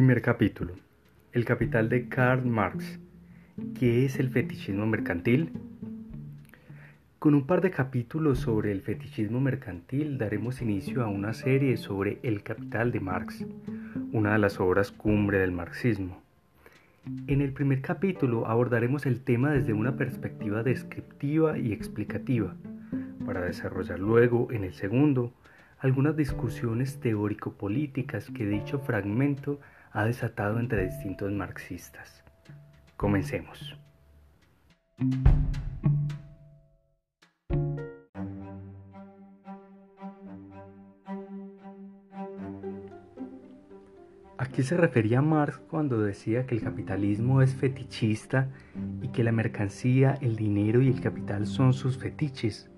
Primer capítulo. El capital de Karl Marx. ¿Qué es el fetichismo mercantil? Con un par de capítulos sobre el fetichismo mercantil daremos inicio a una serie sobre El capital de Marx, una de las obras cumbre del marxismo. En el primer capítulo abordaremos el tema desde una perspectiva descriptiva y explicativa, para desarrollar luego en el segundo algunas discusiones teórico-políticas que dicho fragmento ha desatado entre distintos marxistas. Comencemos. ¿A qué se refería Marx cuando decía que el capitalismo es fetichista y que la mercancía, el dinero y el capital son sus fetiches?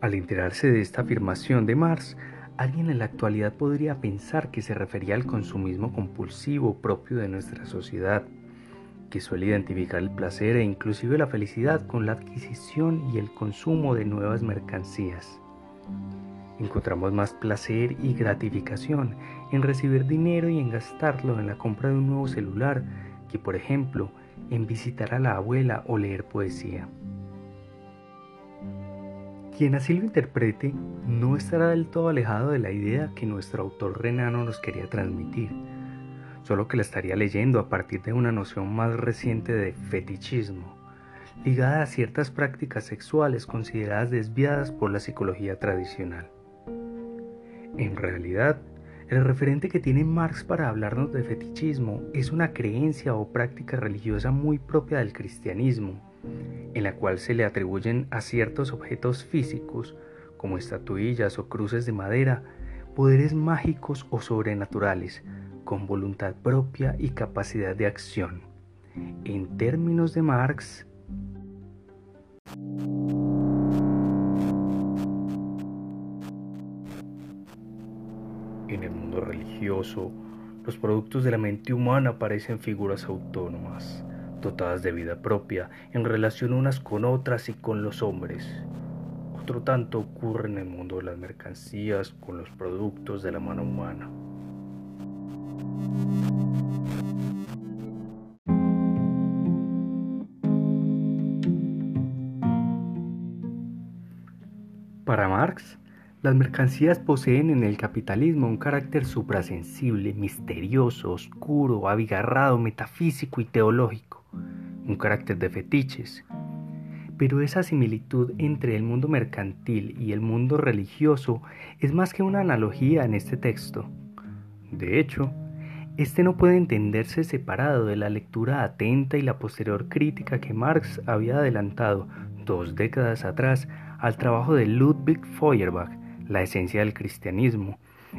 Al enterarse de esta afirmación de Marx, alguien en la actualidad podría pensar que se refería al consumismo compulsivo propio de nuestra sociedad, que suele identificar el placer e inclusive la felicidad con la adquisición y el consumo de nuevas mercancías. Encontramos más placer y gratificación en recibir dinero y en gastarlo en la compra de un nuevo celular que, por ejemplo, en visitar a la abuela o leer poesía. Quien así lo interprete no estará del todo alejado de la idea que nuestro autor renano nos quería transmitir, solo que la estaría leyendo a partir de una noción más reciente de fetichismo, ligada a ciertas prácticas sexuales consideradas desviadas por la psicología tradicional. En realidad, el referente que tiene Marx para hablarnos de fetichismo es una creencia o práctica religiosa muy propia del cristianismo, en la cual se le atribuyen a ciertos objetos físicos, como estatuillas o cruces de madera, poderes mágicos o sobrenaturales, con voluntad propia y capacidad de acción. En términos de Marx, en el mundo religioso, los productos de la mente humana parecen figuras autónomas, dotadas de vida propia en relación unas con otras y con los hombres. Otro tanto ocurre en el mundo de las mercancías con los productos de la mano humana. Para Marx, las mercancías poseen en el capitalismo un carácter suprasensible, misterioso, oscuro, abigarrado, metafísico y teológico un carácter de fetiches. Pero esa similitud entre el mundo mercantil y el mundo religioso es más que una analogía en este texto. De hecho, este no puede entenderse separado de la lectura atenta y la posterior crítica que Marx había adelantado dos décadas atrás al trabajo de Ludwig Feuerbach, La esencia del cristianismo,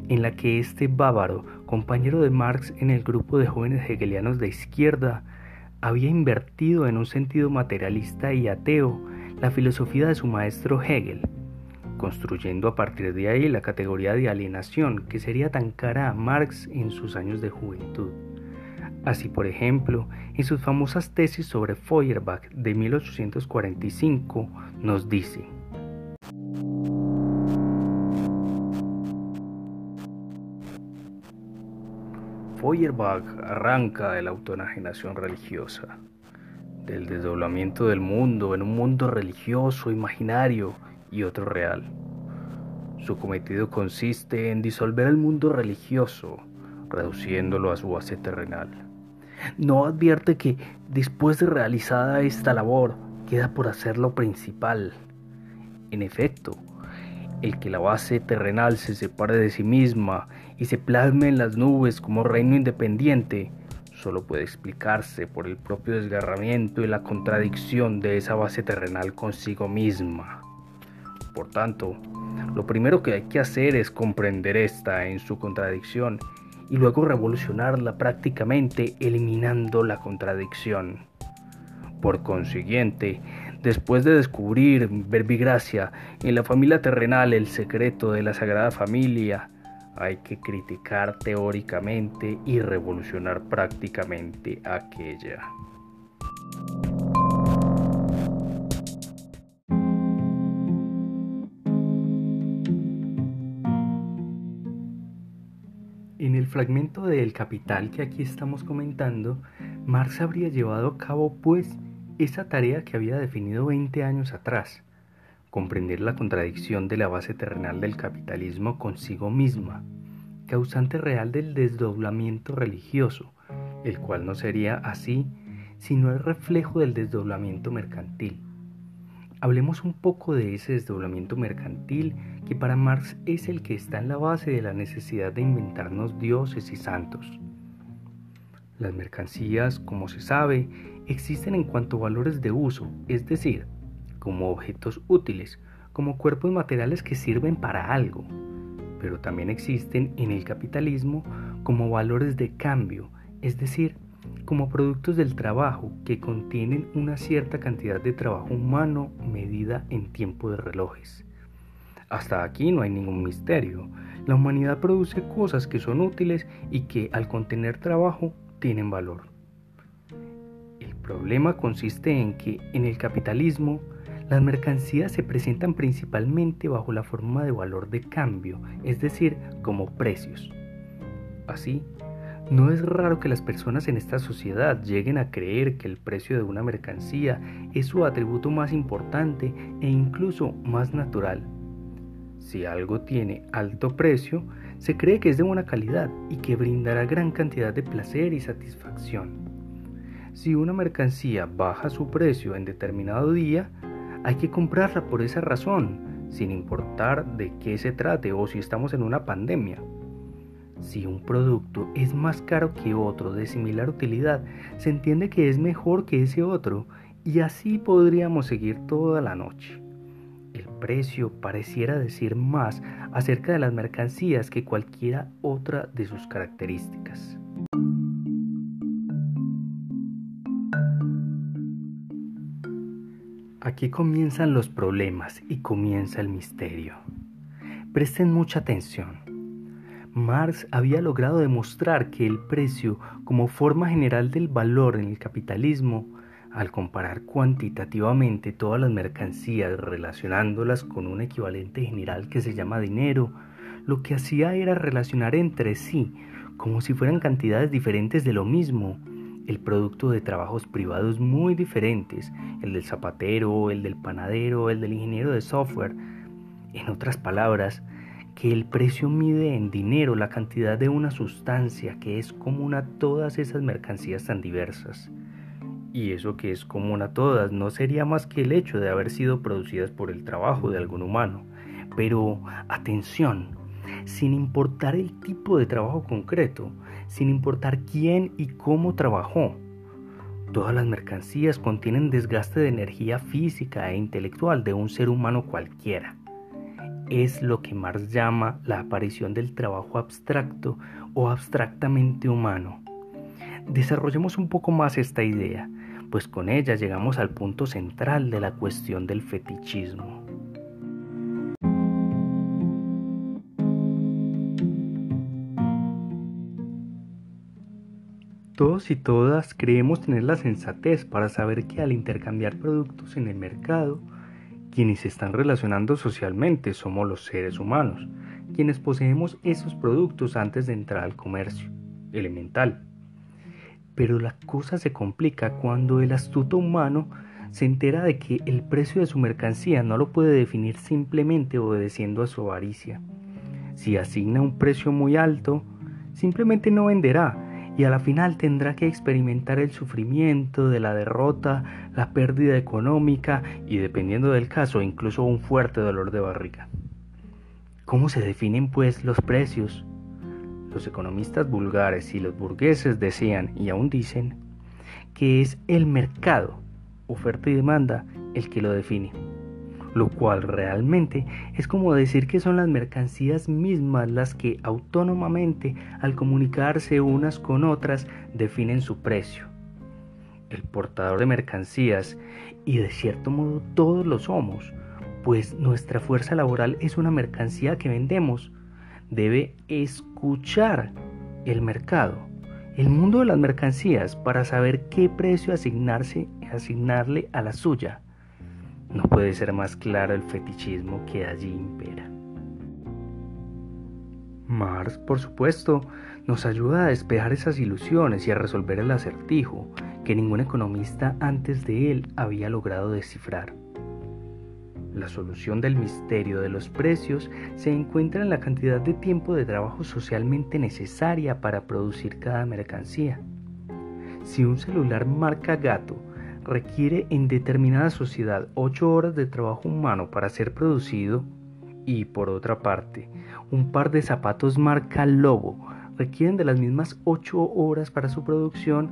en la que este bávaro, compañero de Marx en el grupo de jóvenes hegelianos de izquierda, había invertido en un sentido materialista y ateo la filosofía de su maestro Hegel, construyendo a partir de ahí la categoría de alienación que sería tan cara a Marx en sus años de juventud. Así, por ejemplo, en sus famosas tesis sobre Feuerbach de 1845 nos dice, Feuerbach arranca de la autoenajenación religiosa, del desdoblamiento del mundo en un mundo religioso, imaginario y otro real. Su cometido consiste en disolver el mundo religioso, reduciéndolo a su base terrenal. No advierte que, después de realizada esta labor, queda por hacer lo principal. En efecto, el que la base terrenal se separe de sí misma y se plasme en las nubes como reino independiente, solo puede explicarse por el propio desgarramiento y la contradicción de esa base terrenal consigo misma. Por tanto, lo primero que hay que hacer es comprender esta en su contradicción y luego revolucionarla prácticamente eliminando la contradicción. Por consiguiente, Después de descubrir verbigracia en la familia terrenal el secreto de la Sagrada Familia, hay que criticar teóricamente y revolucionar prácticamente aquella. En el fragmento del Capital que aquí estamos comentando, Marx habría llevado a cabo pues esa tarea que había definido 20 años atrás, comprender la contradicción de la base terrenal del capitalismo consigo misma, causante real del desdoblamiento religioso, el cual no sería así sino el reflejo del desdoblamiento mercantil. Hablemos un poco de ese desdoblamiento mercantil que para Marx es el que está en la base de la necesidad de inventarnos dioses y santos. Las mercancías, como se sabe, existen en cuanto a valores de uso, es decir, como objetos útiles, como cuerpos materiales que sirven para algo, pero también existen en el capitalismo como valores de cambio, es decir, como productos del trabajo que contienen una cierta cantidad de trabajo humano medida en tiempo de relojes. Hasta aquí no hay ningún misterio. La humanidad produce cosas que son útiles y que al contener trabajo tienen valor. El problema consiste en que en el capitalismo las mercancías se presentan principalmente bajo la forma de valor de cambio, es decir, como precios. Así, no es raro que las personas en esta sociedad lleguen a creer que el precio de una mercancía es su atributo más importante e incluso más natural. Si algo tiene alto precio, se cree que es de buena calidad y que brindará gran cantidad de placer y satisfacción. Si una mercancía baja su precio en determinado día, hay que comprarla por esa razón, sin importar de qué se trate o si estamos en una pandemia. Si un producto es más caro que otro de similar utilidad, se entiende que es mejor que ese otro y así podríamos seguir toda la noche. El precio pareciera decir más acerca de las mercancías que cualquiera otra de sus características. Aquí comienzan los problemas y comienza el misterio. Presten mucha atención. Marx había logrado demostrar que el precio como forma general del valor en el capitalismo, al comparar cuantitativamente todas las mercancías relacionándolas con un equivalente general que se llama dinero, lo que hacía era relacionar entre sí, como si fueran cantidades diferentes de lo mismo, el producto de trabajos privados muy diferentes, el del zapatero, el del panadero, el del ingeniero de software. En otras palabras, que el precio mide en dinero la cantidad de una sustancia que es común a todas esas mercancías tan diversas. Y eso que es común a todas no sería más que el hecho de haber sido producidas por el trabajo de algún humano. Pero atención, sin importar el tipo de trabajo concreto, sin importar quién y cómo trabajó. Todas las mercancías contienen desgaste de energía física e intelectual de un ser humano cualquiera es lo que Marx llama la aparición del trabajo abstracto o abstractamente humano. Desarrollemos un poco más esta idea, pues con ella llegamos al punto central de la cuestión del fetichismo. Todos y todas creemos tener la sensatez para saber que al intercambiar productos en el mercado, quienes se están relacionando socialmente somos los seres humanos, quienes poseemos esos productos antes de entrar al comercio. Elemental. Pero la cosa se complica cuando el astuto humano se entera de que el precio de su mercancía no lo puede definir simplemente obedeciendo a su avaricia. Si asigna un precio muy alto, simplemente no venderá y a la final tendrá que experimentar el sufrimiento de la derrota, la pérdida económica y dependiendo del caso incluso un fuerte dolor de barriga. ¿Cómo se definen pues los precios? Los economistas vulgares y los burgueses decían y aún dicen que es el mercado, oferta y demanda, el que lo define lo cual realmente es como decir que son las mercancías mismas las que autónomamente al comunicarse unas con otras definen su precio. El portador de mercancías, y de cierto modo todos lo somos, pues nuestra fuerza laboral es una mercancía que vendemos, debe escuchar el mercado, el mundo de las mercancías para saber qué precio asignarse, asignarle a la suya. No puede ser más claro el fetichismo que allí impera. Marx, por supuesto, nos ayuda a despejar esas ilusiones y a resolver el acertijo que ningún economista antes de él había logrado descifrar. La solución del misterio de los precios se encuentra en la cantidad de tiempo de trabajo socialmente necesaria para producir cada mercancía. Si un celular marca gato requiere en determinada sociedad 8 horas de trabajo humano para ser producido, y por otra parte, un par de zapatos marca lobo requieren de las mismas 8 horas para su producción,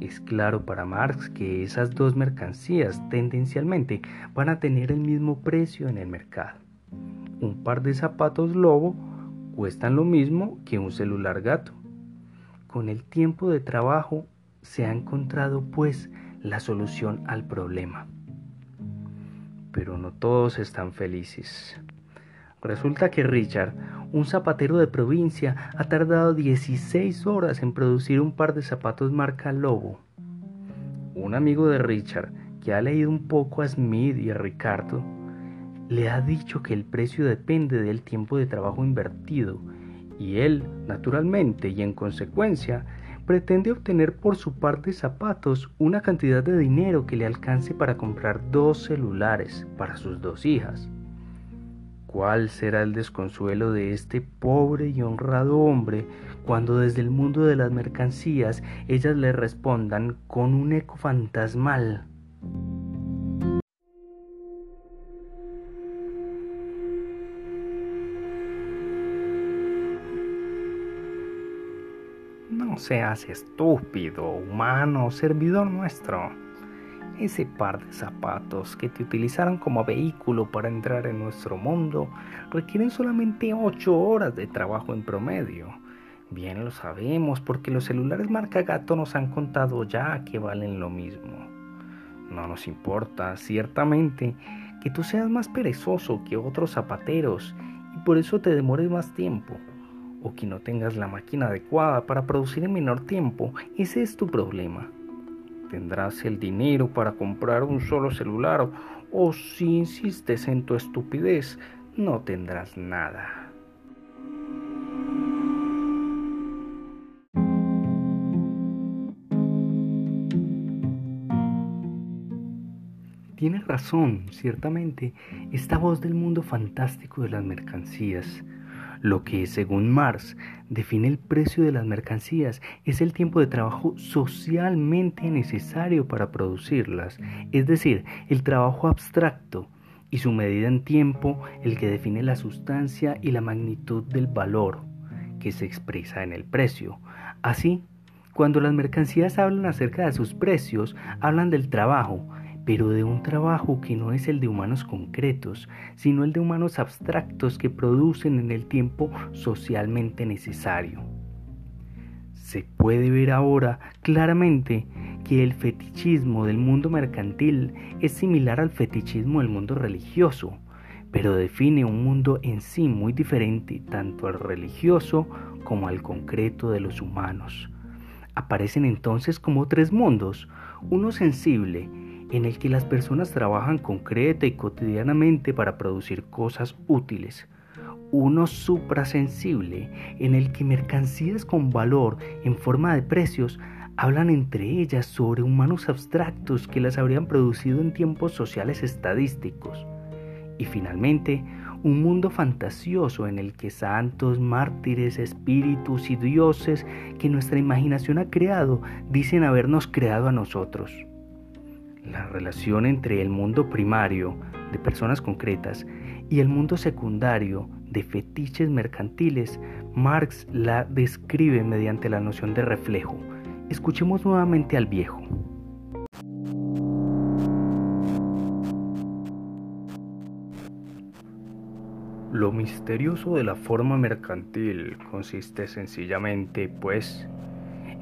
es claro para Marx que esas dos mercancías tendencialmente van a tener el mismo precio en el mercado. Un par de zapatos lobo cuestan lo mismo que un celular gato. Con el tiempo de trabajo se ha encontrado pues la solución al problema. Pero no todos están felices. Resulta que Richard, un zapatero de provincia, ha tardado 16 horas en producir un par de zapatos marca Lobo. Un amigo de Richard, que ha leído un poco a Smith y a Ricardo, le ha dicho que el precio depende del tiempo de trabajo invertido y él, naturalmente y en consecuencia, pretende obtener por su parte zapatos una cantidad de dinero que le alcance para comprar dos celulares para sus dos hijas. ¿Cuál será el desconsuelo de este pobre y honrado hombre cuando desde el mundo de las mercancías ellas le respondan con un eco fantasmal? Seas estúpido, humano, servidor nuestro ese par de zapatos que te utilizaron como vehículo para entrar en nuestro mundo requieren solamente 8 horas de trabajo en promedio. Bien lo sabemos porque los celulares marca gato nos han contado ya que valen lo mismo. No nos importa, ciertamente, que tú seas más perezoso que otros zapateros y por eso te demores más tiempo. O que no tengas la máquina adecuada para producir en menor tiempo, ese es tu problema tendrás el dinero para comprar un solo celular o si insistes en tu estupidez, no tendrás nada. Tienes razón, ciertamente, esta voz del mundo fantástico de las mercancías lo que, según Marx, define el precio de las mercancías es el tiempo de trabajo socialmente necesario para producirlas, es decir, el trabajo abstracto, y su medida en tiempo el que define la sustancia y la magnitud del valor que se expresa en el precio. Así, cuando las mercancías hablan acerca de sus precios, hablan del trabajo, pero de un trabajo que no es el de humanos concretos, sino el de humanos abstractos que producen en el tiempo socialmente necesario. Se puede ver ahora claramente que el fetichismo del mundo mercantil es similar al fetichismo del mundo religioso, pero define un mundo en sí muy diferente tanto al religioso como al concreto de los humanos. Aparecen entonces como tres mundos, uno sensible, en el que las personas trabajan concreta y cotidianamente para producir cosas útiles. Uno suprasensible, en el que mercancías con valor en forma de precios hablan entre ellas sobre humanos abstractos que las habrían producido en tiempos sociales estadísticos. Y finalmente, un mundo fantasioso en el que santos, mártires, espíritus y dioses que nuestra imaginación ha creado dicen habernos creado a nosotros. La relación entre el mundo primario de personas concretas y el mundo secundario de fetiches mercantiles, Marx la describe mediante la noción de reflejo. Escuchemos nuevamente al viejo. Lo misterioso de la forma mercantil consiste sencillamente, pues,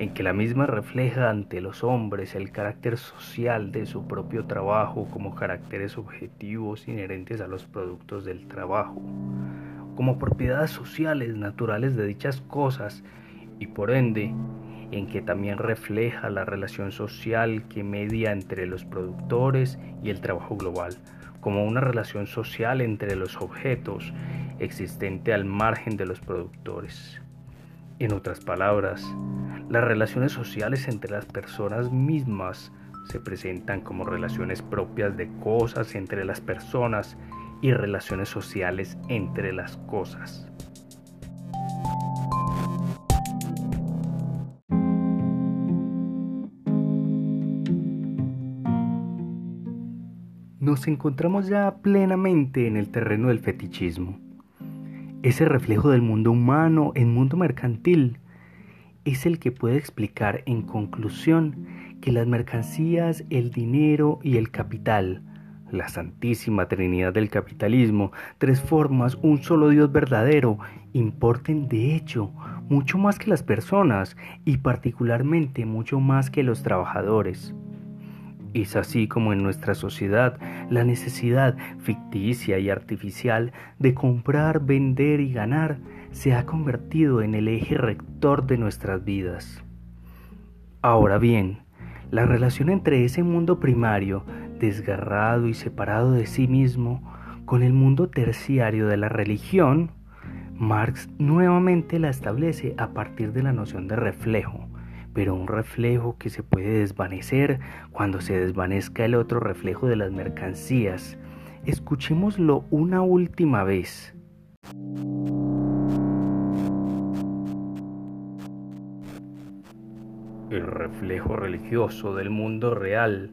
en que la misma refleja ante los hombres el carácter social de su propio trabajo como caracteres objetivos inherentes a los productos del trabajo, como propiedades sociales naturales de dichas cosas y por ende en que también refleja la relación social que media entre los productores y el trabajo global, como una relación social entre los objetos, existente al margen de los productores. En otras palabras, las relaciones sociales entre las personas mismas se presentan como relaciones propias de cosas entre las personas y relaciones sociales entre las cosas. Nos encontramos ya plenamente en el terreno del fetichismo. Ese reflejo del mundo humano en mundo mercantil es el que puede explicar en conclusión que las mercancías, el dinero y el capital, la santísima trinidad del capitalismo, tres formas, un solo Dios verdadero, importen de hecho mucho más que las personas y particularmente mucho más que los trabajadores. Es así como en nuestra sociedad la necesidad ficticia y artificial de comprar, vender y ganar se ha convertido en el eje rector de nuestras vidas. Ahora bien, la relación entre ese mundo primario, desgarrado y separado de sí mismo, con el mundo terciario de la religión, Marx nuevamente la establece a partir de la noción de reflejo, pero un reflejo que se puede desvanecer cuando se desvanezca el otro reflejo de las mercancías. Escuchémoslo una última vez. El reflejo religioso del mundo real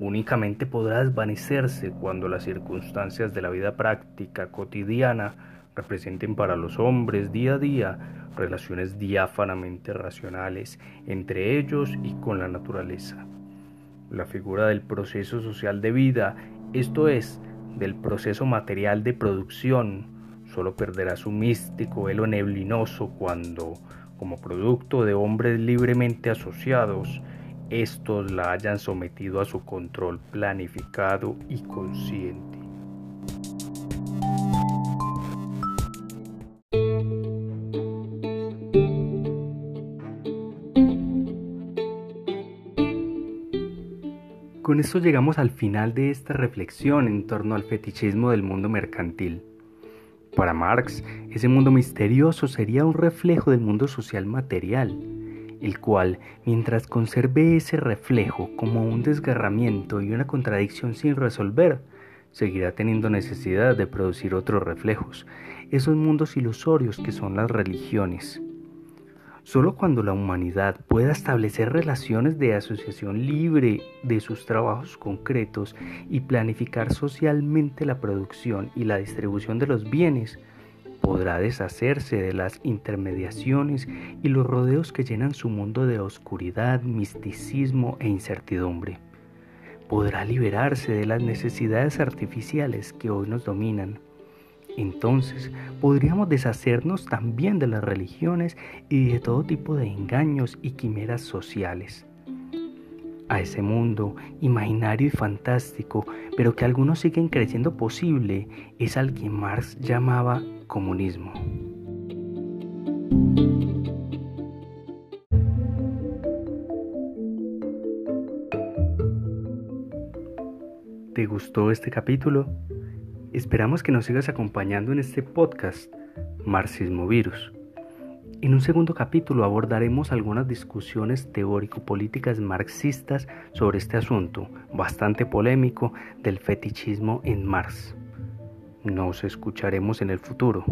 únicamente podrá desvanecerse cuando las circunstancias de la vida práctica cotidiana representen para los hombres día a día relaciones diáfanamente racionales entre ellos y con la naturaleza. La figura del proceso social de vida, esto es, del proceso material de producción, solo perderá su místico velo neblinoso cuando como producto de hombres libremente asociados, estos la hayan sometido a su control planificado y consciente. Con esto llegamos al final de esta reflexión en torno al fetichismo del mundo mercantil. Para Marx, ese mundo misterioso sería un reflejo del mundo social material, el cual, mientras conserve ese reflejo como un desgarramiento y una contradicción sin resolver, seguirá teniendo necesidad de producir otros reflejos, esos mundos ilusorios que son las religiones. Solo cuando la humanidad pueda establecer relaciones de asociación libre de sus trabajos concretos y planificar socialmente la producción y la distribución de los bienes, podrá deshacerse de las intermediaciones y los rodeos que llenan su mundo de oscuridad, misticismo e incertidumbre. Podrá liberarse de las necesidades artificiales que hoy nos dominan entonces podríamos deshacernos también de las religiones y de todo tipo de engaños y quimeras sociales. A ese mundo imaginario y fantástico, pero que algunos siguen creyendo posible, es al que Marx llamaba comunismo. ¿Te gustó este capítulo? Esperamos que nos sigas acompañando en este podcast, Marxismo Virus. En un segundo capítulo abordaremos algunas discusiones teórico-políticas marxistas sobre este asunto, bastante polémico, del fetichismo en Marx. Nos escucharemos en el futuro.